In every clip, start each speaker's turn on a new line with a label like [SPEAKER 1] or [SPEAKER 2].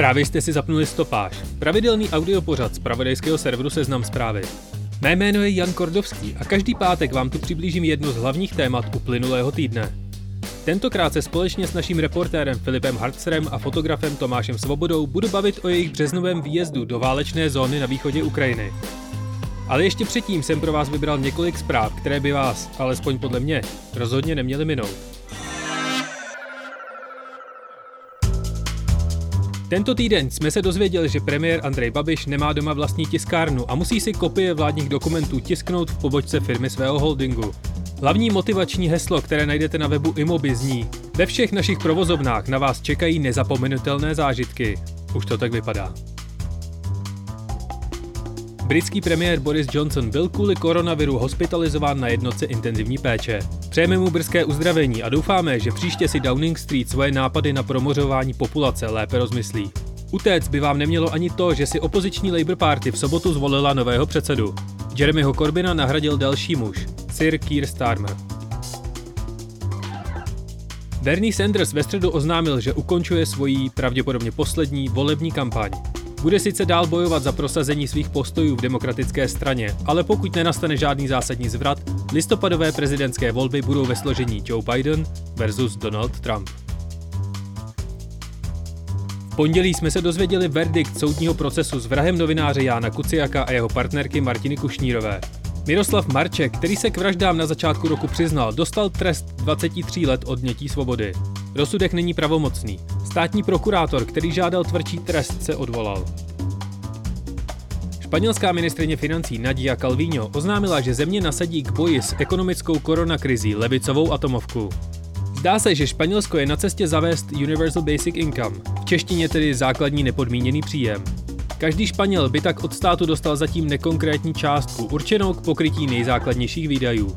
[SPEAKER 1] Právě jste si zapnuli stopáž, pravidelný audiopořad z pravodejského serveru Seznam zprávy. Mé jméno je Jan Kordovský a každý pátek vám tu přiblížím jedno z hlavních témat uplynulého týdne. Tentokrát se společně s naším reportérem Filipem Hartzerem a fotografem Tomášem Svobodou budu bavit o jejich březnovém výjezdu do válečné zóny na východě Ukrajiny. Ale ještě předtím jsem pro vás vybral několik zpráv, které by vás, alespoň podle mě, rozhodně neměly minout. Tento týden jsme se dozvěděli, že premiér Andrej Babiš nemá doma vlastní tiskárnu a musí si kopie vládních dokumentů tisknout v pobočce firmy svého holdingu. Hlavní motivační heslo, které najdete na webu Imobi zní Ve všech našich provozovnách na vás čekají nezapomenutelné zážitky. Už to tak vypadá. Britský premiér Boris Johnson byl kvůli koronaviru hospitalizován na jednotce intenzivní péče. Přejeme mu brzké uzdravení a doufáme, že příště si Downing Street svoje nápady na promořování populace lépe rozmyslí. Utéct by vám nemělo ani to, že si opoziční Labour Party v sobotu zvolila nového předsedu. Jeremyho Corbina nahradil další muž, Sir Keir Starmer. Bernie Sanders ve středu oznámil, že ukončuje svoji pravděpodobně poslední volební kampaň. Bude sice dál bojovat za prosazení svých postojů v demokratické straně, ale pokud nenastane žádný zásadní zvrat, listopadové prezidentské volby budou ve složení Joe Biden versus Donald Trump. Pondělí jsme se dozvěděli verdikt soudního procesu s vrahem novináře Jána Kuciaka a jeho partnerky Martiny Kušnírové. Miroslav Marček, který se k vraždám na začátku roku přiznal, dostal trest 23 let odnětí svobody. Rozsudek není pravomocný. Státní prokurátor, který žádal tvrdší trest, se odvolal. Španělská ministrině financí Nadia Calvino oznámila, že země nasadí k boji s ekonomickou koronakrizí levicovou atomovku. Zdá se, že Španělsko je na cestě zavést Universal Basic Income, v češtině tedy základní nepodmíněný příjem. Každý Španěl by tak od státu dostal zatím nekonkrétní částku, určenou k pokrytí nejzákladnějších výdajů.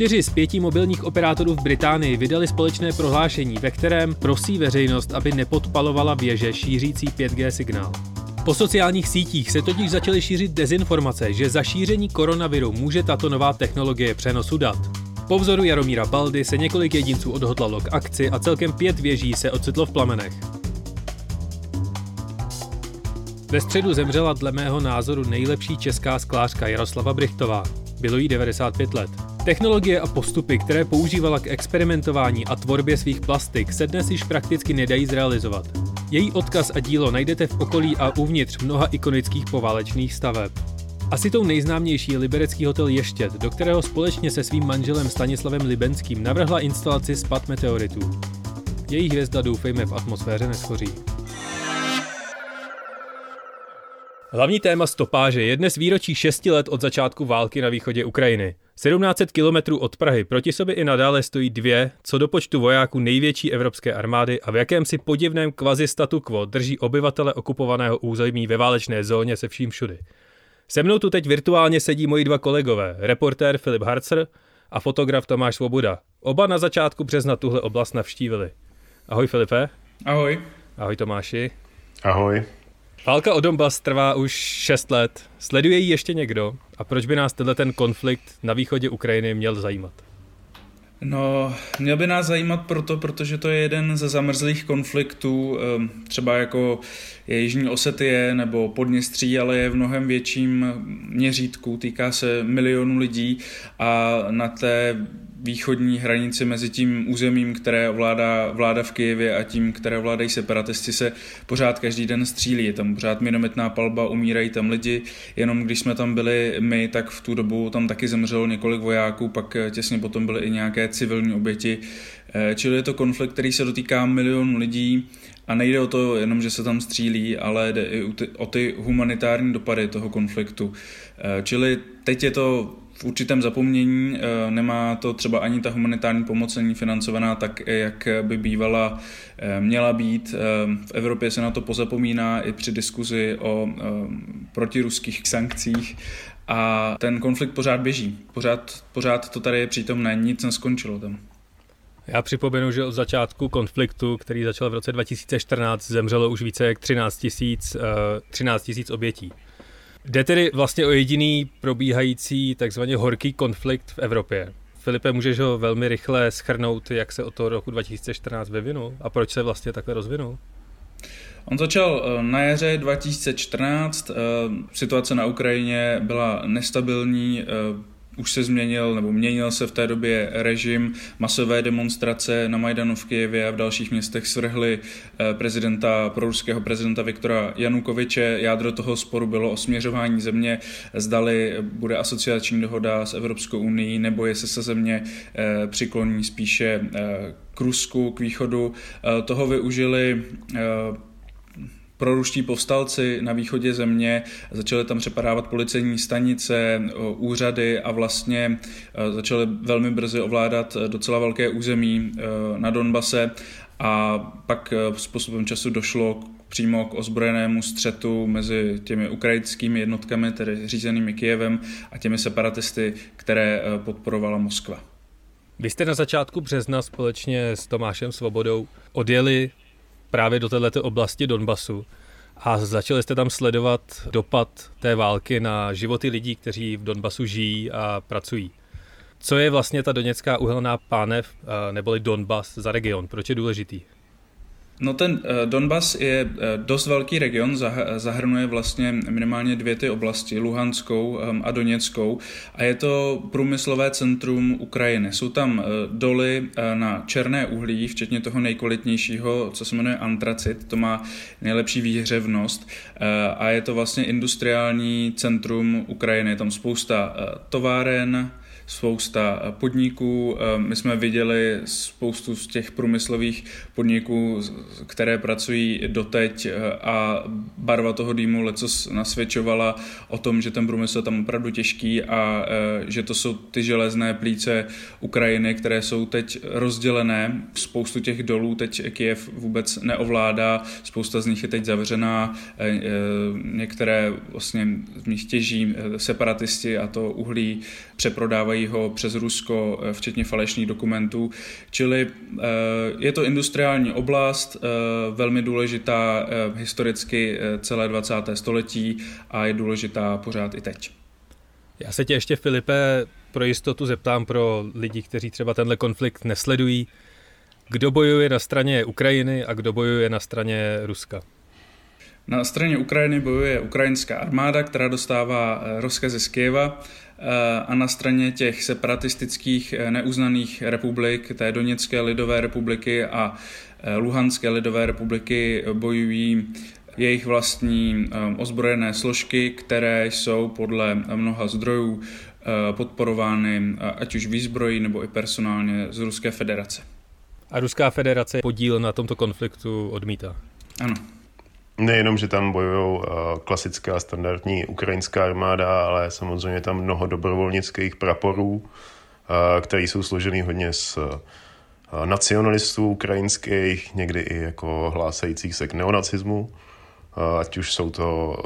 [SPEAKER 1] Čtyři z pěti mobilních operátorů v Británii vydali společné prohlášení, ve kterém prosí veřejnost, aby nepodpalovala věže šířící 5G signál. Po sociálních sítích se totiž začaly šířit dezinformace, že za šíření koronaviru může tato nová technologie přenosu dat. Po vzoru Jaromíra Baldy se několik jedinců odhodlalo k akci a celkem pět věží se ocitlo v plamenech. Ve středu zemřela dle mého názoru nejlepší česká sklářka Jaroslava Brichtová. Bylo jí 95 let. Technologie a postupy, které používala k experimentování a tvorbě svých plastik, se dnes již prakticky nedají zrealizovat. Její odkaz a dílo najdete v okolí a uvnitř mnoha ikonických poválečných staveb. Asi tou nejznámější je liberecký hotel Ještět, do kterého společně se svým manželem Stanislavem Libenským navrhla instalaci spad meteoritů. Její hvězda doufejme v atmosféře neschoří. Hlavní téma stopáže je dnes výročí 6 let od začátku války na východě Ukrajiny. 1700 kilometrů od Prahy proti sobě i nadále stojí dvě, co do počtu vojáků největší evropské armády a v jakémsi podivném kvazi statu quo drží obyvatele okupovaného území ve válečné zóně se vším všudy. Se mnou tu teď virtuálně sedí moji dva kolegové, reportér Filip Harcer a fotograf Tomáš Svoboda. Oba na začátku března tuhle oblast navštívili. Ahoj Filipe.
[SPEAKER 2] Ahoj.
[SPEAKER 1] Ahoj Tomáši.
[SPEAKER 3] Ahoj.
[SPEAKER 1] Válka o Donbass trvá už 6 let. Sleduje ji ještě někdo? A proč by nás tenhle ten konflikt na východě Ukrajiny měl zajímat?
[SPEAKER 2] No, měl by nás zajímat proto, protože to je jeden ze zamrzlých konfliktů, ehm, třeba jako je Jižní Osetie nebo Podněstří, ale je v mnohem větším měřítku, týká se milionů lidí a na té východní hranici mezi tím územím, které vládá vláda v Kijevě a tím, které vládají separatisti, se pořád každý den střílí. Je tam pořád minometná palba, umírají tam lidi. Jenom když jsme tam byli my, tak v tu dobu tam taky zemřelo několik vojáků, pak těsně potom byly i nějaké civilní oběti. Eh, čili je to konflikt, který se dotýká milionů lidí a nejde o to jenom, že se tam střílí, ale jde i o ty humanitární dopady toho konfliktu. Eh, čili teď je to v určitém zapomnění, nemá to třeba ani ta humanitární pomoc není financovaná tak, jak by bývala měla být. V Evropě se na to pozapomíná i při diskuzi o protiruských sankcích a ten konflikt pořád běží. Pořád, pořád to tady je přítomné, nic neskončilo tam.
[SPEAKER 1] Já připomenu, že od začátku konfliktu, který začal v roce 2014, zemřelo už více jak 13 tisíc 13 000 obětí. Jde tedy vlastně o jediný probíhající takzvaně horký konflikt v Evropě. Filipe, můžeš ho velmi rychle schrnout, jak se od toho roku 2014 vyvinul a proč se vlastně takhle rozvinul?
[SPEAKER 2] On začal eh, na jaře 2014, eh, situace na Ukrajině byla nestabilní, eh, už se změnil nebo měnil se v té době režim, masové demonstrace na Majdanu v Kijevě a v dalších městech svrhly prezidenta, proruského prezidenta Viktora Janukoviče. Jádro toho sporu bylo o směřování země, zdali bude asociační dohoda s Evropskou unii nebo jestli se země přikloní spíše k Rusku, k východu. Toho využili proruští povstalci na východě země, začaly tam přepadávat policejní stanice, úřady a vlastně začaly velmi brzy ovládat docela velké území na Donbase a pak s postupem času došlo přímo k ozbrojenému střetu mezi těmi ukrajinskými jednotkami, tedy řízenými Kijevem, a těmi separatisty, které podporovala Moskva.
[SPEAKER 1] Vy jste na začátku března společně s Tomášem Svobodou odjeli právě do této oblasti Donbasu a začali jste tam sledovat dopad té války na životy lidí, kteří v Donbasu žijí a pracují. Co je vlastně ta doněcká uhelná pánev, neboli Donbas, za region? Proč je důležitý?
[SPEAKER 2] No ten eh, Donbas je eh, dost velký region, zahrnuje vlastně minimálně dvě ty oblasti, Luhanskou ehm, a Doněckou a je to průmyslové centrum Ukrajiny. Jsou tam eh, doly na černé uhlí, včetně toho nejkvalitnějšího, co se jmenuje antracit, to má nejlepší výhřevnost a je to vlastně industriální centrum Ukrajiny. Je tam spousta továren, spousta eh, podniků. Eh, my jsme viděli spoustu z těch průmyslových podniků, které pracují doteď eh, a barva toho dýmu lecos nasvědčovala o tom, že ten průmysl je tam opravdu těžký a že to jsou ty železné plíce Ukrajiny, které jsou teď rozdělené. Spoustu těch dolů teď Kiev vůbec neovládá, spousta z nich je teď zavřená, některé vlastně v nich těží separatisti a to uhlí přeprodávají ho přes Rusko, eh, včetně falešných dokumentů. Čili eh, je to industriální oblast, eh, velmi důležitá historicky celé 20. století a je důležitá pořád i teď.
[SPEAKER 1] Já se tě ještě, Filipe, pro jistotu zeptám pro lidi, kteří třeba tenhle konflikt nesledují. Kdo bojuje na straně Ukrajiny a kdo bojuje na straně Ruska?
[SPEAKER 2] Na straně Ukrajiny bojuje ukrajinská armáda, která dostává rozkazy z Kieva a na straně těch separatistických eh, neuznaných republik, té Doněcké lidové republiky a eh, Luhanské lidové republiky bojují jejich vlastní ozbrojené složky, které jsou podle mnoha zdrojů podporovány ať už výzbrojí nebo i personálně z Ruské federace.
[SPEAKER 1] A Ruská federace podíl na tomto konfliktu odmítá?
[SPEAKER 2] Ano.
[SPEAKER 3] Nejenom, že tam bojují eh, klasická standardní ukrajinská armáda, ale samozřejmě tam mnoho dobrovolnických praporů, eh, které jsou složený hodně z eh, nacionalistů ukrajinských, někdy i jako hlásajících se k neonacismu, ať už jsou to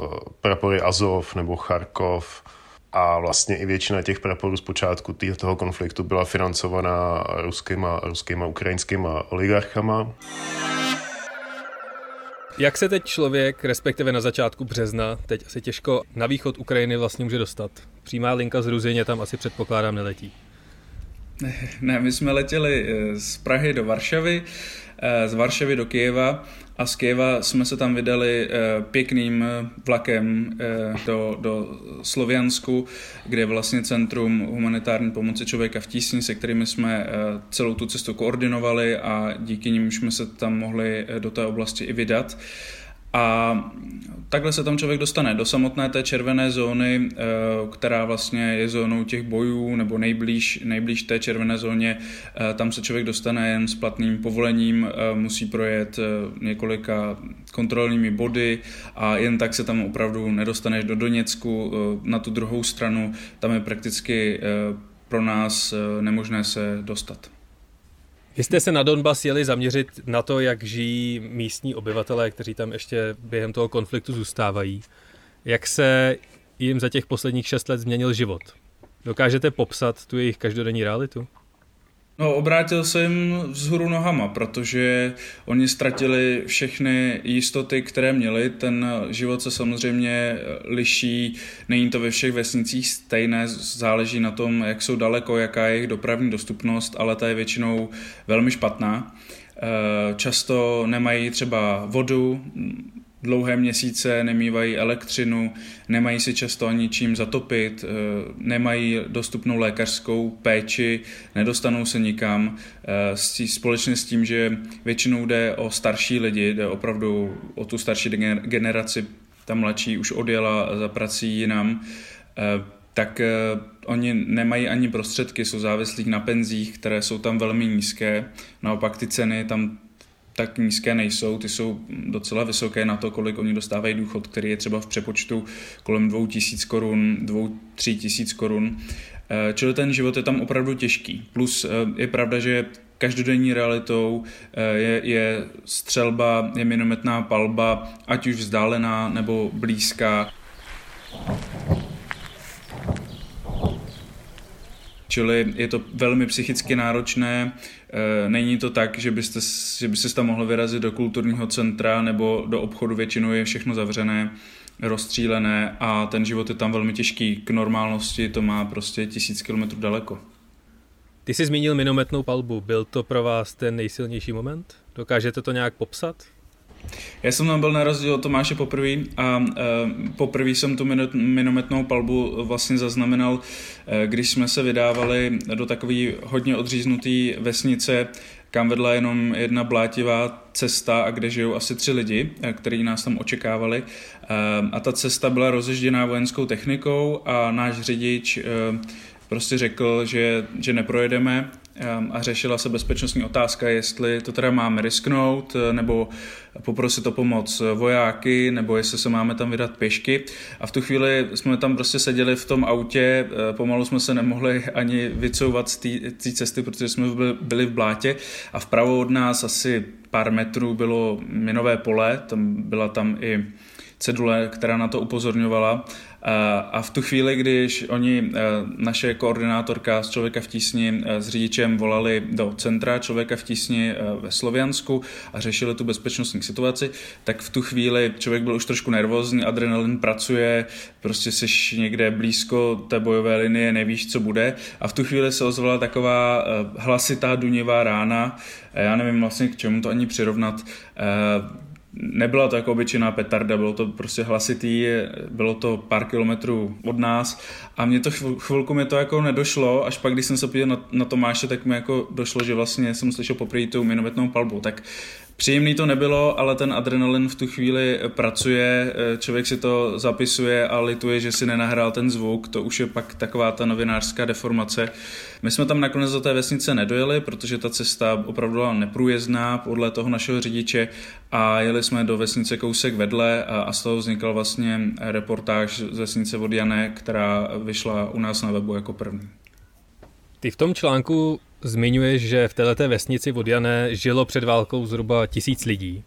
[SPEAKER 3] prapory Azov nebo Charkov, a vlastně i většina těch praporů z počátku toho konfliktu byla financovaná ruskýma, ruskýma ukrajinskýma oligarchama.
[SPEAKER 1] Jak se teď člověk, respektive na začátku března, teď asi těžko na východ Ukrajiny vlastně může dostat? Přímá linka z Ruzině tam asi předpokládám neletí.
[SPEAKER 2] Ne, my jsme letěli eh, z Prahy do Varšavy, eh, z Varšavy do Kijeva a z Kieva jsme se tam vydali eh, pěkným vlakem do, do Sloviansku, kde je vlastně Centrum humanitární pomoci člověka v tísni, se kterými jsme celou tu cestu koordinovali a díky nim jsme se tam mohli do té oblasti i vydat. A takhle se tam člověk dostane do samotné té červené zóny, eh, která vlastně je zónou těch bojů nebo nejblíž, nejblíž té červené zóně. Eh, tam se člověk dostane jen s platným povolením, musí projet několika kontrolními body a jen tak se tam opravdu nedostaneš do Doněcku na tu druhou stranu. Tam je prakticky pro nás nemožné se dostat.
[SPEAKER 1] Vy jste se na Donbas jeli zaměřit na to, jak žijí místní obyvatelé, kteří tam ještě během toho konfliktu zůstávají. Jak se jim za těch posledních šest let změnil život? Dokážete popsat tu jejich každodenní realitu?
[SPEAKER 2] No, obrátil se jim vzhůru nohama, protože oni ztratili všechny jistoty, které měli. Ten život se samozřejmě liší, není to ve všech vesnicích stejné, záleží na tom, jak jsou daleko, jaká je jejich dopravní dostupnost, ale ta je většinou velmi špatná. Eh, často nemají třeba vodu, dlouhé měsíce nemývají elektřinu, nemají si často ani čím zatopit, eh, nemají dostupnou lékařskou péči, nedostanou se nikam. Eh, společně s tím, že většinou jde o starší lidi, jde opravdu o tu starší generaci, ta mladší už odjela za prací jinam, eh, tak oni nemají ani prostředky, jsou závislí na penzích, které jsou tam velmi nízké. Naopak ty ceny tam tak nízké nejsou, ty jsou docela vysoké na to, kolik oni dostávají důchod, který je třeba v přepočtu kolem 2000 korun, 2-3 tisíc korun. Eh, čili ten život je tam opravdu těžký. Plus eh, je pravda, že každodenní realitou eh, je, je střelba, je minometná palba, ať už vzdálená nebo blízká. Čili je to velmi psychicky náročné. Eh, není to tak, že byste, že byste tam mohli vyrazit do kulturního centra nebo do obchodu, většinou je všechno zavřené, rozstřílené a ten život je tam velmi těžký. K normálnosti to má prostě tisíc kilometrů daleko.
[SPEAKER 1] Ty jsi zmínil minometnou palbu. Byl to pro vás ten nejsilnější moment? Dokážete to nějak popsat?
[SPEAKER 2] Já jsem tam byl na rozdíl od Tomáše poprvé a uh, poprvé jsem tu minometnou palbu vlastně zaznamenal, uh, když jsme se vydávali do takové hodně odříznuté vesnice, kam vedla jenom jedna blátivá cesta a kde žijou asi tři lidi, kteří nás tam očekávali. A ta cesta byla rozežděná vojenskou technikou a náš řidič prostě řekl, že, že neprojedeme a řešila se bezpečnostní otázka, jestli to teda máme risknout, eh, nebo poprosit o pomoc vojáky, nebo jestli se máme tam vydat pěšky. A v tu chvíli jsme tam prostě seděli v tom autě, eh, pomalu jsme se nemohli ani vycouvat z té cesty, protože jsme byli v blátě a vpravo od nás asi pár metrů bylo minové pole, tam byla tam i cedule, která na to upozorňovala. A v tu chvíli, když oni, eh, naše koordinátorka z Člověka v tísni eh, s řidičem volali do centra Člověka v tísni eh, ve Sloviansku a řešili tu bezpečnostní situaci, tak v tu chvíli člověk byl už trošku nervózní, adrenalin pracuje, prostě jsi někde blízko té bojové linie, nevíš, co bude. A v tu chvíli se ozvala taková hlasitá dunivá rána, já nevím vlastně k čemu to ani přirovnat, Nebyla to jako obyčejná petarda, bylo to prostě hlasitý, bylo to pár kilometrů od nás a mě to chvilku mi to jako nedošlo, až pak když jsem se podíval na, na Tomáše, tak mi jako došlo, že vlastně jsem slyšel poprvé tu minometnou palbu, tak Příjemný to nebylo, ale ten adrenalin v tu chvíli pracuje, eh, člověk si to zapisuje a lituje, že si nenahrál ten zvuk, to už je pak taková ta novinářská deformace. My jsme tam nakonec do té vesnice nedojeli, protože ta cesta opravdu byla neprůjezdná podle toho našeho řidiče a jeli jsme do vesnice kousek vedle a, z toho vznikla vlastně reportáž z vesnice Vodjané, která vyšla u nás na webu jako první.
[SPEAKER 1] Ty v tom článku zmiňuješ, že v této vesnici Vodjané žilo před válkou zhruba tisíc lidí,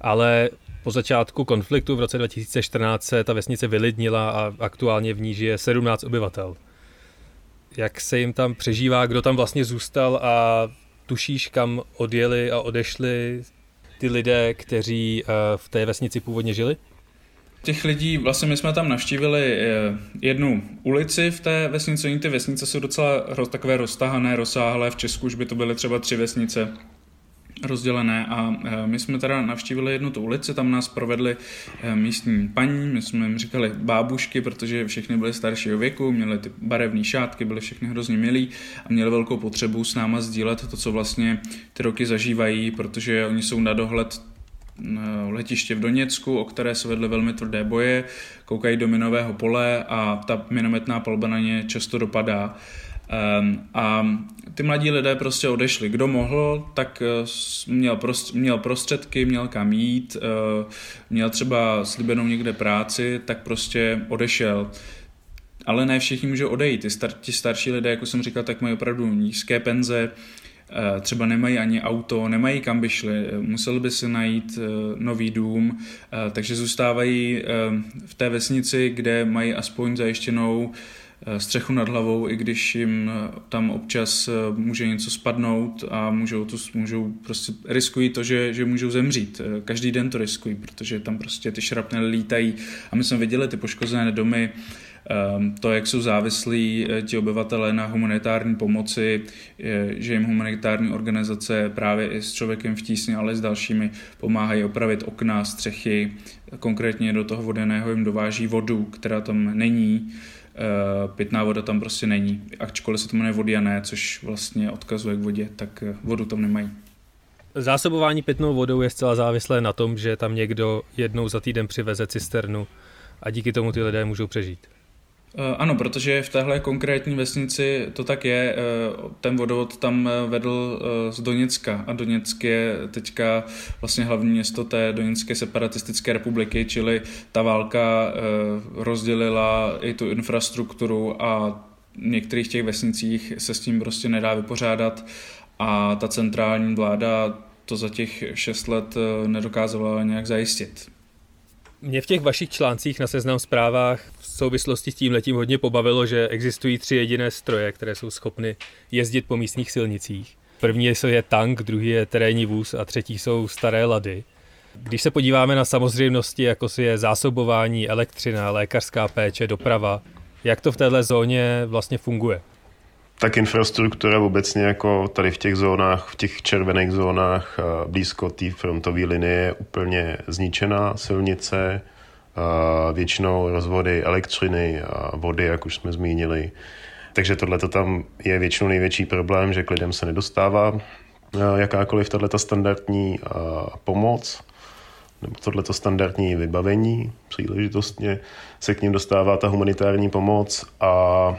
[SPEAKER 1] ale po začátku konfliktu v roce 2014 se ta vesnice vylidnila a aktuálně v ní žije 17 obyvatel. Jak se jim tam přežívá, kdo tam vlastně zůstal a tušíš, kam odjeli a odešli ty lidé, kteří eh, v té vesnici původně žili?
[SPEAKER 2] Těch lidí, vlastně my jsme tam navštívili eh, jednu ulici v té vesnici, oni ty vesnice jsou docela takové roztahané, rozsáhlé, v Česku už by to byly třeba tři vesnice rozdělené a eh, my jsme teda navštívili jednu tu ulici, tam nás provedli eh, místní paní, my jsme jim říkali bábušky, protože všechny byly staršího věku, měli ty barevné šátky, byly všechny hrozně milí a měli velkou potřebu s náma sdílet to, co vlastně ty roky zažívají, protože oni jsou na dohled letiště v Doněcku, o které se vedly velmi tvrdé boje, koukají do minového pole a ta minometná palba na ně často dopadá. A ty mladí lidé prostě odešli. Kdo mohl, tak uh, měl, měl prostředky, měl kam jít, uh, měl třeba slíbenou někde práci, tak prostě odešel. Ale ne všichni můžou odejít. Star, ti starší lidé, jako jsem říkal, tak mají opravdu nízké penze, třeba nemají ani auto, nemají kam by šli, museli by si najít nový dům, takže zůstávají v té vesnici, kde mají aspoň zajištěnou Eh, střechu nad hlavou, i když jim eh, tam občas eh, může něco spadnout a můžou, to, můžou prostě riskují to, že, že můžou zemřít. Každý den to riskují, protože tam prostě ty šrapnely lítají a my jsme viděli ty poškozené domy, to, jak jsou závislí ti obyvatelé na humanitární pomoci, že jim humanitární organizace právě i s člověkem v tísni, ale s dalšími pomáhají opravit okna, střechy, konkrétně do toho vodeného jim dováží vodu, která tam není, Eh, pitná voda tam prostě není. Ačkoliv se to jmenuje vodiané, což vlastně odkazuje k vodě, tak eh, vodu tam nemají.
[SPEAKER 1] Zásobování pitnou vodou je zcela závislé na tom, že tam někdo jednou za týden přiveze cisternu a díky tomu ty lidé můžou přežít.
[SPEAKER 2] Eh, ano, protože v téhle konkrétní vesnici to tak je. Eh, ten vodovod tam eh, vedl z Doněcka a Doněck je teďka vlastně hlavní město té Doněcké separatistické republiky, čili ta válka rozdělila i tu infrastrukturu a v některých těch vesnicích se s tím prostě nedá vypořádat a ta centrální vláda to za těch šest let nedokázala nějak zajistit.
[SPEAKER 1] Mě v těch vašich článcích na seznam zprávách souvislosti s tím letím hodně pobavilo, že existují tři jediné stroje, které jsou schopny jezdit po místních silnicích. První je tank, druhý je terénní vůz a třetí jsou staré lady. Když se podíváme na samozřejmosti, jako si je zásobování, elektřina, lékařská péče, doprava, jak to v této zóně vlastně funguje?
[SPEAKER 3] Tak infrastruktura obecně jako tady v těch zónách, v těch červených zónách blízko té frontové linie je úplně zničená silnice, většinou rozvody elektřiny a vody, jak už jsme zmínili. Takže tohle tam je většinou největší problém, že k lidem se nedostává jakákoliv tato standardní pomoc nebo tohleto standardní vybavení, příležitostně se k ním dostává ta humanitární pomoc a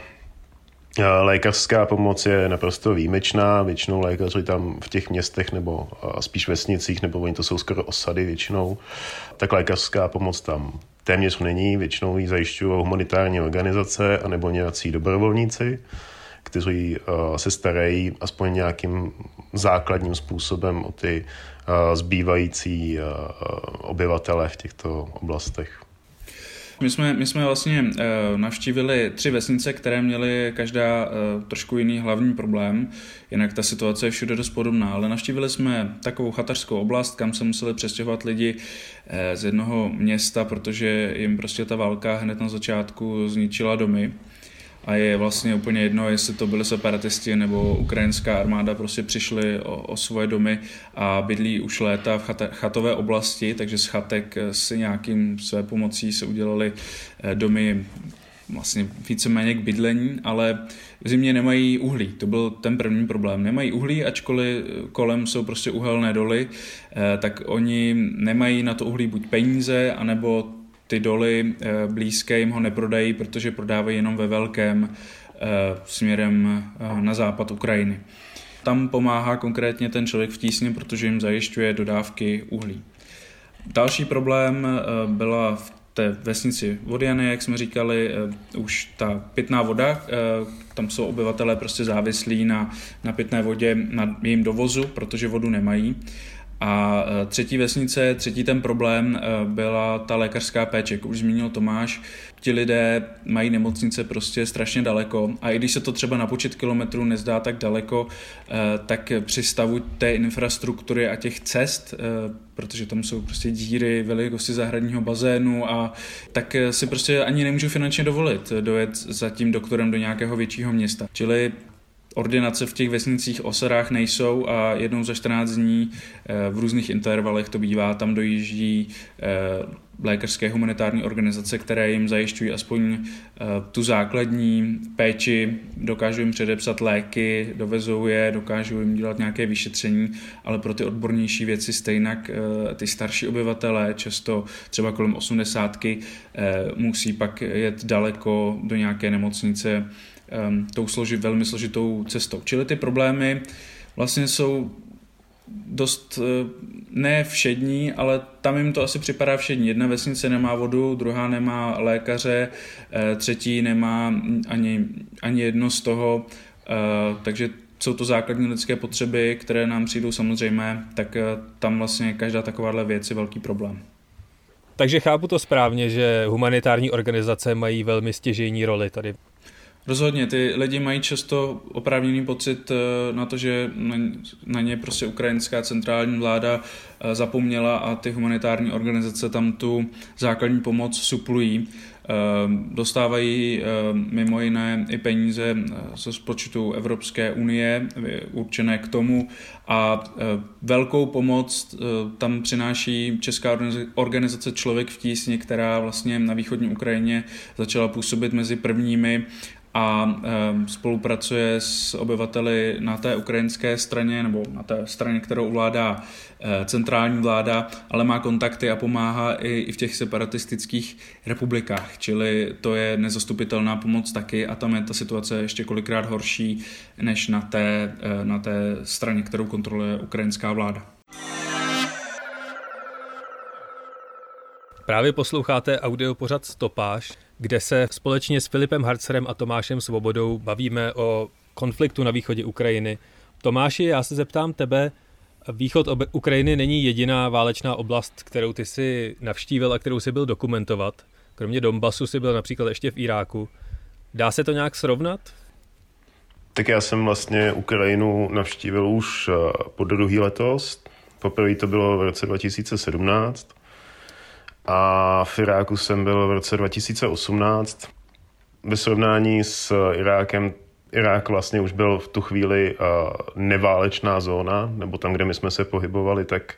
[SPEAKER 3] Lékařská pomoc je naprosto výjimečná, většinou lékaři tam v těch městech nebo spíš vesnicích, nebo oni to jsou skoro osady většinou, tak lékařská pomoc tam téměř není, většinou ji zajišťují humanitární organizace anebo nějací dobrovolníci, kteří se starají aspoň nějakým základním způsobem o ty zbývající obyvatele v těchto oblastech.
[SPEAKER 2] My jsme, my jsme vlastně uh, navštívili tři vesnice, které měly každá uh, trošku jiný hlavní problém, jinak ta situace je všude dost podobná, ale navštívili jsme takovou chatařskou oblast, kam se museli přestěhovat lidi uh, z jednoho města, protože jim prostě ta válka hned na začátku zničila domy a je vlastně úplně jedno, jestli to byly separatisti nebo ukrajinská armáda, prostě přišli o, o svoje domy a bydlí už léta v chata, chatové oblasti, takže z chatek si nějakým své pomocí se udělali eh, domy vlastně víceméně k bydlení, ale v zimě nemají uhlí. To byl ten první problém. Nemají uhlí, ačkoliv kolem jsou prostě uhelné doly, eh, tak oni nemají na to uhlí buď peníze, anebo ty doly eh, blízké jim ho neprodají, protože prodávají jenom ve velkém eh, směrem eh, na západ Ukrajiny. Tam pomáhá konkrétně ten člověk v tísni, protože jim zajišťuje dodávky uhlí. Další problém byla v té vesnici Vodiany, jak jsme říkali, už ta pitná voda, tam jsou obyvatelé prostě závislí na, na pitné vodě, na jejím dovozu, protože vodu nemají. A e, třetí vesnice, třetí ten problém e, byla ta lékařská péče. Jak už zmínil Tomáš, ti lidé mají nemocnice prostě strašně daleko a i když se to třeba na počet kilometrů nezdá tak daleko, e, tak při stavu té infrastruktury a těch cest, protože tam jsou prostě díry velikosti zahradního bazénu a tak si prostě ani nemůžu finančně dovolit dojet za tím doktorem do nějakého většího města. Čili ordinace v těch vesnicích osadách nejsou a jednou za 14 dní eh, v různých intervalech to bývá, tam dojíždí eh, lékařské humanitární organizace, které jim zajišťují aspoň tu základní péči, dokážou jim předepsat léky, dovezou je, dokážou jim dělat nějaké vyšetření, ale pro ty odbornější věci stejnak ty starší obyvatelé, často třeba kolem osmdesátky, musí pak jet daleko do nějaké nemocnice tou složi, velmi složitou cestou. Čili ty problémy vlastně jsou dost eh, ne všední, ale tam jim to asi připadá všední. Jedna vesnice nemá vodu, druhá nemá lékaře, eh, třetí nemá ani, ani jedno z toho, eh, takže jsou to základní lidské potřeby, které nám přijdou samozřejmé, tak tam vlastně každá takováhle věc je velký problém.
[SPEAKER 1] Takže chápu to správně, že humanitární organizace mají velmi stěžejní roli tady
[SPEAKER 2] Rozhodně, ty lidi mají často oprávněný pocit eh, na to, že na ně prostě ukrajinská centrální vláda eh, zapomněla a ty humanitární organizace tam tu základní pomoc suplují. Eh, dostávají mimo jiné i peníze ze spočtu Evropské unie určené k tomu a velkou pomoc tam přináší Česká organizace Člověk v tísni, která vlastně na východní Ukrajině začala působit mezi prvními a spolupracuje s obyvateli na té ukrajinské straně nebo na té straně, kterou ovládá eh, centrální vláda, ale má kontakty a pomáhá i v těch separatistických republikách, čili to je nezastupitelná pomoc taky a tam je ta situace ještě kolikrát horší než na té, eh, na té straně, kterou kontroluje ukrajinská vláda.
[SPEAKER 1] Právě posloucháte audio pořad Stopáž, kde se společně s Filipem Harcerem a Tomášem Svobodou bavíme o konfliktu na východě Ukrajiny. Tomáši, já se zeptám tebe, východ Ukrajiny není jediná válečná oblast, kterou ty si navštívil a kterou si byl dokumentovat. Kromě Donbasu si byl například ještě v Iráku. Dá se to nějak srovnat?
[SPEAKER 3] Tak já jsem vlastně Ukrajinu navštívil už eh, po druhý letos. Poprvé to bylo v roce 2017 a v Iráku jsem byl v roce 2018. Ve srovnání s Irákem Irák vlastně už byl v tu chvíli uh, neválečná zóna, nebo tam, kde my jsme se pohybovali, tak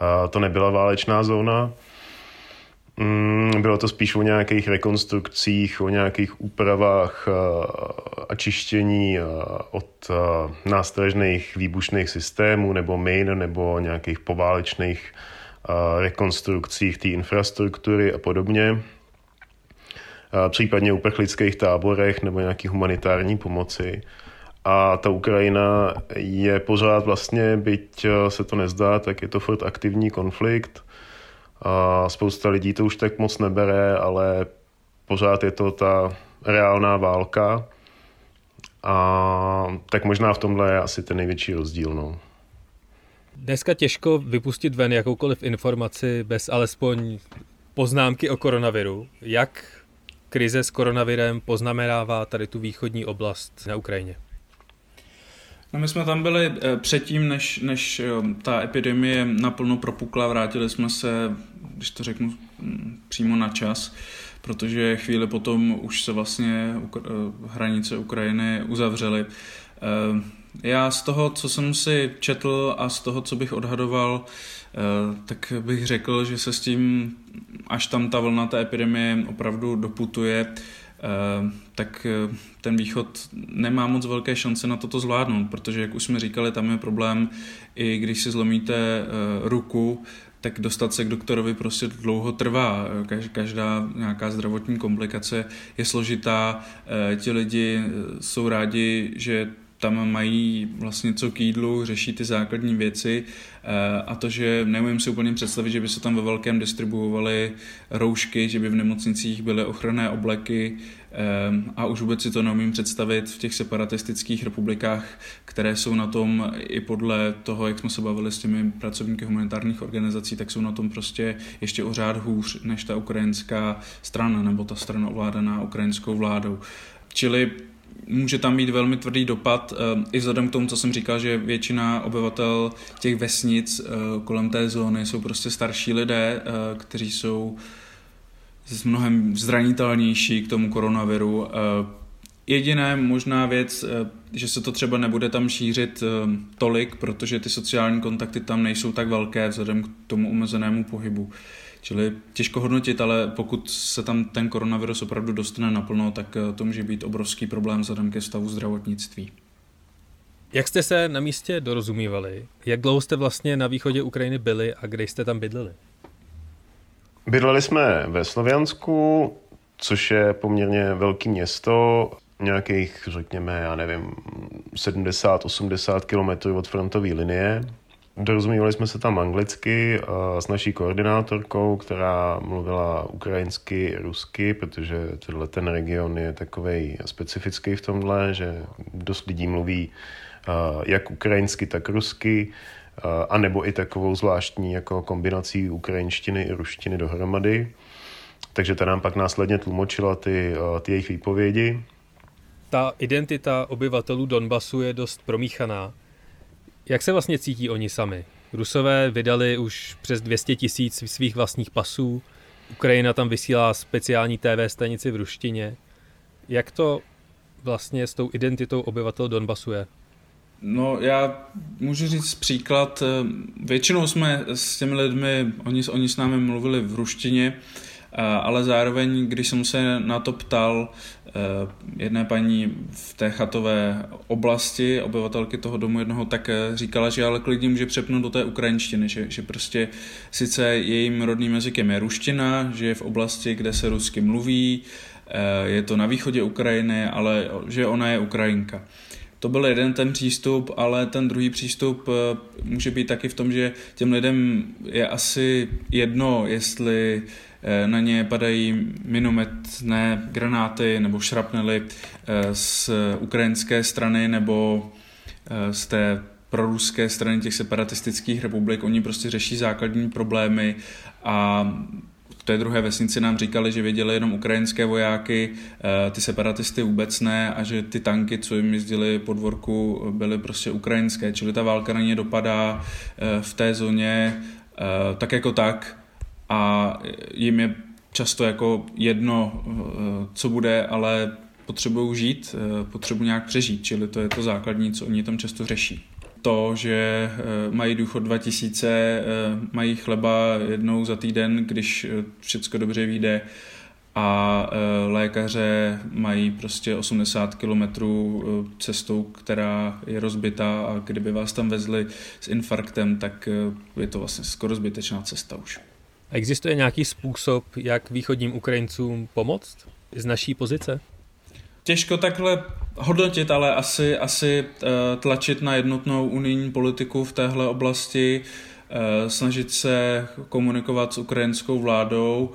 [SPEAKER 3] uh, to nebyla válečná zóna. Mm, bylo to spíš o nějakých rekonstrukcích, o nějakých úpravách uh, a čištění od nástražných výbušných systémů nebo min nebo nějakých poválečných rekonstrukcích té infrastruktury a podobně, případně uprchlických táborech nebo nějaký humanitární pomoci. A ta Ukrajina je pořád vlastně, byť se to nezdá, tak je to furt aktivní konflikt. A spousta lidí to už tak moc nebere, ale pořád je to ta reálná válka. A tak možná v tomhle je asi ten největší rozdíl. No.
[SPEAKER 1] Dneska těžko vypustit ven jakoukoliv informaci bez alespoň poznámky o koronaviru. Jak krize s koronavirem poznamenává tady tu východní oblast na Ukrajině?
[SPEAKER 2] No my jsme tam byli eh, předtím, než, než eh, ta epidemie naplno propukla, vrátili jsme se, když to řeknu mm, přímo na čas, protože chvíli potom už se vlastně eh, hranice Ukrajiny uzavřely. Já z toho, co jsem si četl a z toho, co bych odhadoval, eh, tak bych řekl, že se s tím, až tam ta vlna té epidemie opravdu doputuje, eh, tak eh, ten východ nemá moc velké šance na toto zvládnout, protože, jak už jsme říkali, tam je problém, i když si zlomíte ruku, tak dostat se k doktorovi prostě dlouho trvá. Každá nějaká zdravotní komplikace je složitá. Ti lidi jsou rádi, že tam mají vlastně co k jídlu, řeší ty základní věci eh, a to, že neumím si úplně představit, že by se tam ve velkém distribuovaly roušky, že by v nemocnicích byly ochranné obleky eh, a už vůbec si to neumím představit v těch separatistických republikách, které jsou na tom i podle toho, jak jsme se bavili s těmi pracovníky humanitárních organizací, tak jsou na tom prostě ještě o řád hůř než ta ukrajinská strana nebo ta strana ovládaná ukrajinskou vládou. Čili může tam mít velmi tvrdý dopad, eh, i vzhledem k tomu, co jsem říkal, že většina obyvatel těch vesnic eh, kolem té zóny jsou prostě starší lidé, eh, kteří jsou mnohem zranitelnější k tomu koronaviru. Jediná možná věc, že se to třeba nebude tam šířit tolik, protože ty sociální kontakty tam nejsou tak velké vzhledem k tomu omezenému pohybu. Čili těžko hodnotit, ale pokud se tam ten koronavirus opravdu dostane naplno, tak to může být obrovský problém vzhledem ke stavu zdravotnictví.
[SPEAKER 1] Jak jste se na místě dorozumívali? Jak dlouho jste vlastně na východě Ukrajiny byli a kde jste tam bydleli?
[SPEAKER 3] Bydleli jsme ve Sloviansku, což je poměrně velké město, nějakých, řekněme, já nevím, 70-80 kilometrů od frontové linie. Dorozumívali jsme se tam anglicky s naší koordinátorkou, která mluvila ukrajinsky, rusky, protože tenhle ten region je takový specifický v tomhle, že dost lidí mluví jak ukrajinsky, tak rusky, a nebo i takovou zvláštní jako kombinací ukrajinštiny i ruštiny dohromady. Takže ta nám pak následně tlumočila ty, ty jejich výpovědi.
[SPEAKER 1] Ta identita obyvatelů Donbasu je dost promíchaná. Jak se vlastně cítí oni sami? Rusové vydali už přes 200 tisíc svých vlastních pasů, Ukrajina tam vysílá speciální TV stanici v ruštině. Jak to vlastně s tou identitou obyvatel Donbasu je?
[SPEAKER 2] No já můžu říct příklad. Většinou jsme s těmi lidmi, oni, oni s námi mluvili v ruštině, ale zároveň, když jsem se na to ptal eh, jedné paní v té chatové oblasti, obyvatelky toho domu jednoho, tak eh, říkala, že ale klidně může přepnout do té ukrajinštiny, že, že prostě sice jejím rodným jazykem je ruština, že je v oblasti, kde se rusky mluví, eh, je to na východě Ukrajiny, ale že ona je Ukrajinka. To byl jeden ten přístup, ale ten druhý přístup může být taky v tom, že těm lidem je asi jedno, jestli Eh, na ně padají minometné granáty nebo šrapnely eh, z ukrajinské strany nebo eh, z té proruské strany těch separatistických republik. Oni prostě řeší základní problémy a té druhé vesnici nám říkali, že viděli jenom ukrajinské vojáky, ty separatisty vůbec ne a že ty tanky, co jim jezdili po dvorku, byly prostě ukrajinské. Čili ta válka na ně dopadá v té zóně tak jako tak a jim je často jako jedno, eh, co bude, ale potřebují žít, eh, potřebují nějak přežít, čili to je to základní, co oni tam často řeší. To, že eh, mají důchod 2000, mají chleba jednou za týden, když všechno dobře vyjde, a lékaře mají prostě 80 kilometrů cestou, která je rozbitá a kdyby vás tam vezli s infarktem, tak je to vlastně skoro zbytečná cesta už.
[SPEAKER 1] Existuje nějaký způsob, jak východním Ukrajincům pomoct z naší pozice?
[SPEAKER 2] Těžko takhle hodnotit, ale asi, asi eh, tlačit na jednotnou unijní politiku v téhle oblasti, eh, snažit se komunikovat s ukrajinskou vládou,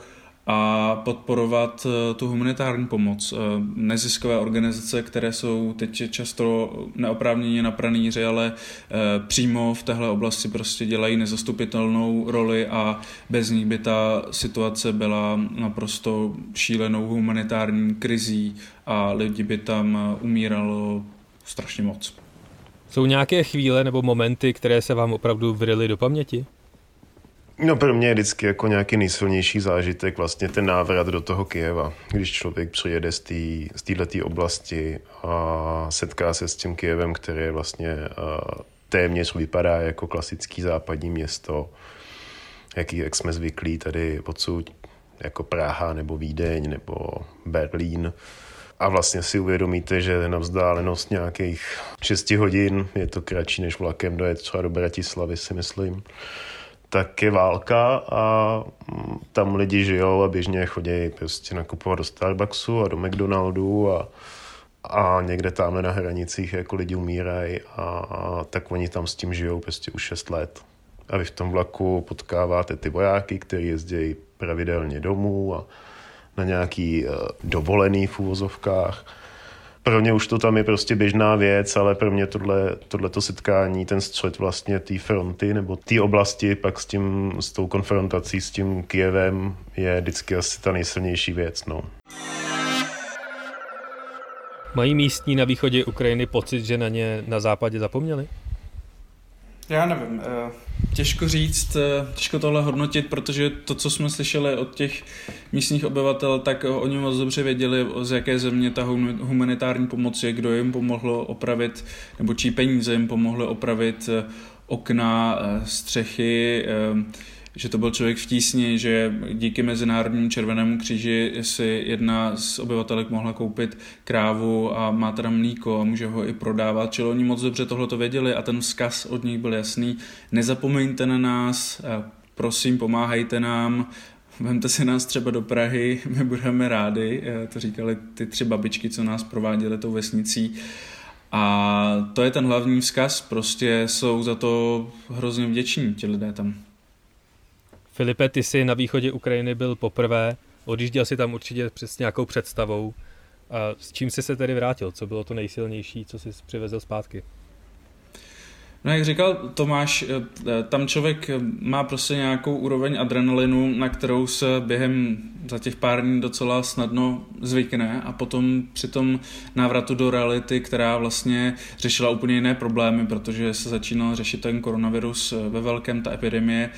[SPEAKER 2] a podporovat eh, tu humanitární pomoc. Eh, neziskové organizace, které jsou teď často neoprávněně na pranýři, ale eh, přímo v téhle oblasti prostě dělají nezastupitelnou roli a bez ní by ta situace byla naprosto šílenou humanitární krizí a lidi by tam umíralo strašně moc.
[SPEAKER 1] Jsou nějaké chvíle nebo momenty, které se vám opravdu vryly do paměti?
[SPEAKER 3] No pro mě je vždycky jako nějaký nejsilnější zážitek vlastně ten návrat do toho Kijeva, když člověk přijede z této oblasti a setká se s tím Kijevem, který je vlastně téměř vypadá jako klasický západní město, jaký, jak jsme zvyklí tady odsud, jako Praha nebo Vídeň nebo Berlín. A vlastně si uvědomíte, že na vzdálenost nějakých 6 hodin je to kratší než vlakem dojet třeba do Bratislavy, si myslím tak je válka a mm, tam lidi žijou a běžně chodí prostě nakupovat do Starbucksu a do McDonaldu a, a někde tam na hranicích jako lidi umírají a, a tak oni tam s tím žijou prostě už 6 let. A vy v tom vlaku potkáváte ty vojáky, kteří jezdí pravidelně domů a na nějaký uh, dovolený v úvozovkách pro mě už to tam je prostě běžná věc, ale pro mě tohle, tohleto setkání, ten střed vlastně té fronty nebo té oblasti pak s, tím, s tou konfrontací s tím Kijevem je vždycky asi ta nejsilnější věc. No.
[SPEAKER 1] Mají místní na východě Ukrajiny pocit, že na ně na západě zapomněli?
[SPEAKER 2] Já nevím, eh, těžko říct, eh, těžko tohle hodnotit, protože to, co jsme slyšeli od těch místních obyvatel, tak oni moc dobře věděli, z jaké země ta humanitární pomoc je, kdo jim pomohl opravit, nebo čí peníze jim pomohly opravit eh, okna, střechy, že to byl člověk v tísni, že díky Mezinárodnímu červenému kříži si jedna z obyvatelek mohla koupit krávu a má teda mlíko a může ho i prodávat. Čili oni moc dobře tohle to věděli a ten vzkaz od nich byl jasný. Nezapomeňte na nás, prosím, pomáhejte nám, vemte si nás třeba do Prahy, my budeme rádi, to říkali ty tři babičky, co nás prováděly tou vesnicí. A to je ten hlavní vzkaz, prostě jsou za to hrozně vděční ti lidé tam.
[SPEAKER 1] Filipe, ty jsi na východě Ukrajiny byl poprvé, odjížděl si tam určitě přes nějakou představou. A s čím jsi se tedy vrátil? Co bylo to nejsilnější, co jsi přivezl zpátky?
[SPEAKER 2] No jak říkal Tomáš, eh, eh, tam člověk má prostě nějakou úroveň adrenalinu, na kterou se během za těch pár dní docela snadno zvykne a potom při tom návratu do reality, která vlastně řešila úplně jiné problémy, protože se začínal řešit ten koronavirus eh, ve velkém, ta epidemie,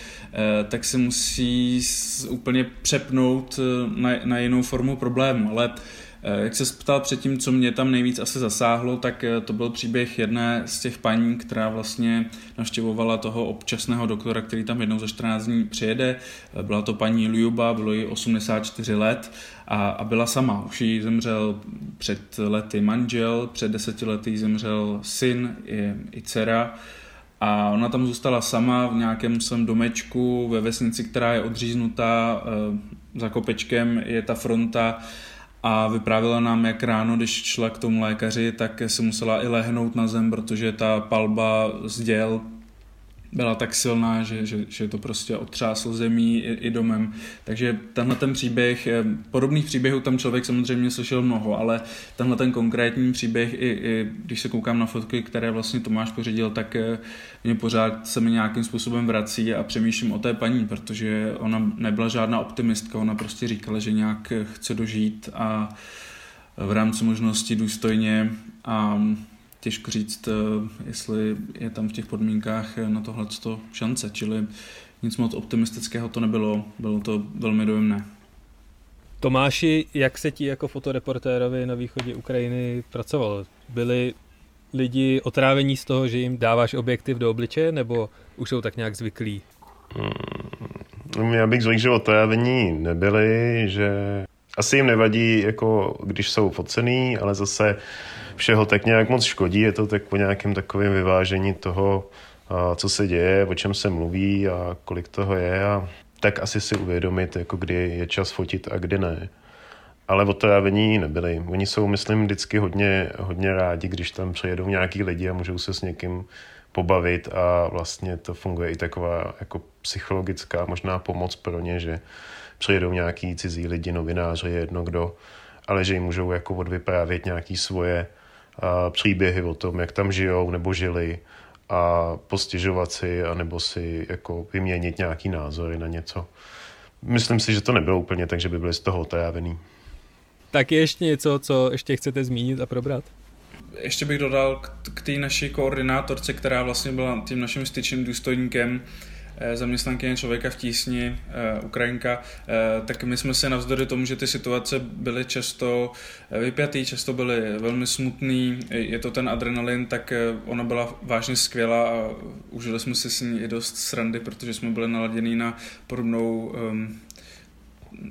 [SPEAKER 2] tak se musí úplně přepnout na, na jinou formu problému. Ale Eh, jak se ptal předtím, co mě tam nejvíc asi zasáhlo, tak eh, to byl příběh jedné z těch paní, která vlastně navštěvovala toho občasného doktora, který tam jednou za 14 dní přijede. Eh, byla to paní Ljuba, bylo jí 84 let a, a byla sama. Už jí zemřel před lety manžel, před deseti lety zemřel syn i, i dcera. A ona tam zůstala sama v nějakém svém domečku ve vesnici, která je odříznutá. Za kopečkem je ta fronta a vyprávěla nám, jak ráno, když šla k tomu lékaři, tak se musela i lehnout na zem, protože ta palba z děl byla tak silná, že, že, že to prostě otřásl zemí i, i domem. Takže tenhle ten příběh, eh, podobných příběhů tam člověk samozřejmě slyšel mnoho, ale tenhle ten konkrétní příběh, i, i když se koukám na fotky, které vlastně Tomáš pořídil, tak eh, mě pořád se mi nějakým způsobem vrací a přemýšlím o té paní, protože ona nebyla žádná optimistka, ona prostě říkala, že nějak chce dožít a v rámci možností důstojně a těžko říct, eh, jestli je tam v těch podmínkách na tohle šance, čili nic moc optimistického to nebylo, bylo to velmi dojemné.
[SPEAKER 1] Tomáši, jak se ti jako fotoreportérovi na východě Ukrajiny pracovalo? Byli lidi otrávení z toho, že jim dáváš objektiv do obličeje, nebo už jsou tak nějak zvyklí?
[SPEAKER 3] Hmm, já bych řekl, že otrávení nebyli, že asi jim nevadí, jako když jsou focený, ale zase všeho tak nějak moc škodí. Je to tak po nějakém takovém vyvážení toho, co se děje, o čem se mluví a kolik toho je a tak asi si uvědomit, jako kdy je čas fotit a kdy ne. Ale otrávení nebyli. Oni jsou, myslím, vždycky hodně, hodně rádi, když tam přijedou nějaký lidi a můžou se s někým pobavit a vlastně to funguje i taková jako psychologická možná pomoc pro ně, že přijedou nějaký cizí lidi, novináři, jedno kdo, ale že jim můžou jako odvyprávět nějaký svoje příběhy o tom, jak tam žijou nebo žili a postěžovat si, anebo si jako vyměnit nějaký názory na něco. Myslím si, že to nebylo úplně tak, že by byli z toho otrávený.
[SPEAKER 1] Tak je ještě něco, co ještě chcete zmínit a probrat?
[SPEAKER 2] Ještě bych dodal k, k té naší koordinátorce, která vlastně byla tím naším styčným důstojníkem, zaměstnankyně člověka v tísni, eh, Ukrajinka, eh, tak my jsme se navzdory tomu, že ty situace byly často vypjatý, často byly velmi smutný, je to ten adrenalin, tak ona byla vážně skvělá a užili jsme si s ní i dost srandy, protože jsme byli naladění na podobnou um,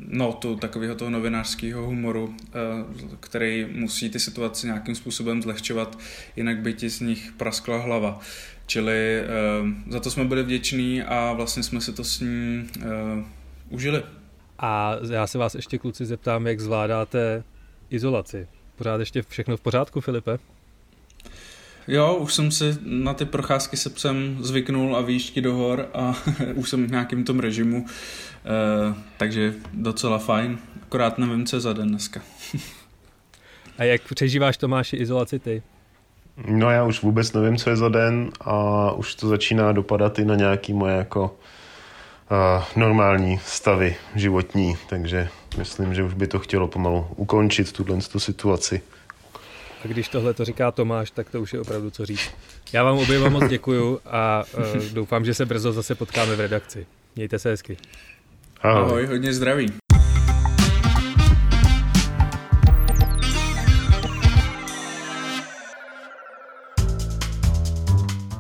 [SPEAKER 2] notu takového toho novinářského humoru, který musí ty situace nějakým způsobem zlehčovat, jinak by ti z nich praskla hlava. Čili uh, za to jsme byli vděční a vlastně jsme si to s ní uh, užili.
[SPEAKER 1] A já se vás ještě kluci zeptám, jak zvládáte izolaci. Pořád ještě všechno v pořádku, Filipe?
[SPEAKER 2] Jo, už jsem si na ty procházky se psem zvyknul a výšky do hor a už jsem v nějakém tom režimu, uh, takže docela fajn, akorát nevím, co je za den dneska.
[SPEAKER 1] a jak přežíváš Tomáši izolaci ty?
[SPEAKER 3] No já už vůbec nevím, co je za den a už to začíná dopadat i na nějaký moje jako uh, normální stavy životní, takže myslím, že už by to chtělo pomalu ukončit tuhle tu situaci.
[SPEAKER 1] A když tohle to říká Tomáš, tak to už je opravdu co říct. Já vám oběma moc děkuju a uh, doufám, že se brzo zase potkáme v redakci. Mějte se hezky.
[SPEAKER 2] Ahoj, Ahoj hodně zdraví.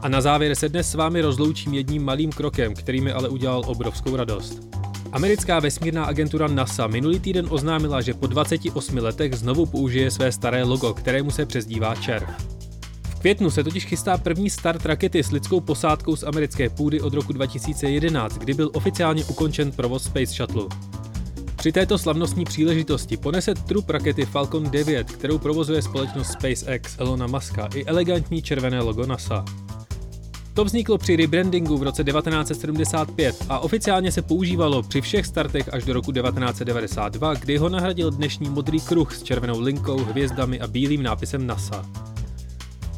[SPEAKER 1] A na závěr se dnes s vámi rozloučím jedním malým krokem, který mi ale udělal obrovskou radost. Americká vesmírná agentura NASA minulý týden oznámila, že po 28 letech znovu použije své staré logo, kterému se přezdívá červ. V květnu se totiž chystá první start rakety s lidskou posádkou z americké půdy od roku 2011, kdy byl oficiálně ukončen provoz Space Shuttle. Při této slavnostní příležitosti ponese trup rakety Falcon 9, kterou provozuje společnost SpaceX Elona Muska, i elegantní červené logo NASA. To vzniklo při rebrandingu v roce 1975 a oficiálně se používalo při všech startech až do roku 1992, kdy ho nahradil dnešní modrý kruh s červenou linkou, hvězdami a bílým nápisem NASA.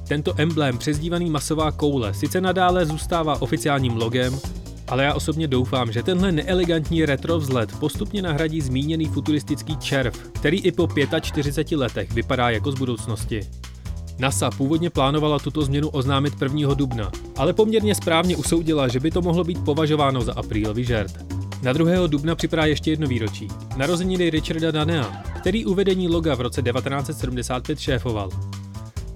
[SPEAKER 1] Tento emblém, přezdívaný masová koule, sice nadále zůstává oficiálním logem, ale já osobně doufám, že tenhle neelegantní retro vzhled postupně nahradí zmíněný futuristický červ, který i po 45 letech vypadá jako z budoucnosti. NASA původně plánovala tuto změnu oznámit 1. dubna, ale poměrně správně usoudila, že by to mohlo být považováno za aprílový žert. Na 2. dubna připadá ještě jedno výročí. Narozeniny Richarda Danea, který uvedení loga v roce 1975 šéfoval.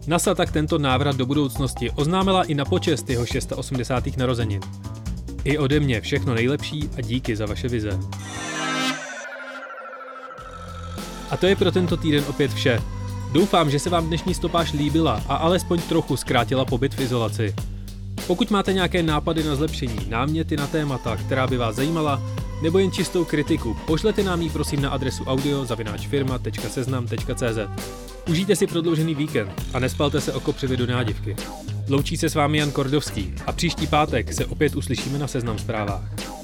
[SPEAKER 1] NASA tak tento návrat do budoucnosti oznámila i na počest jeho 680. narozenin. I ode mě všechno nejlepší a díky za vaše vize. A to je pro tento týden opět vše. Doufám, že se vám dnešní stopáž líbila a alespoň trochu zkrátila pobyt v izolaci. Pokud máte nějaké nápady na zlepšení, náměty na témata, která by vás zajímala, nebo jen čistou kritiku, pošlete nám ji prosím na adresu audio.seznam.cz. Užijte si prodloužený víkend a nespalte se oko při vidu nádivky. Loučí se s vámi Jan Kordovský a příští pátek se opět uslyšíme na Seznam zprávách.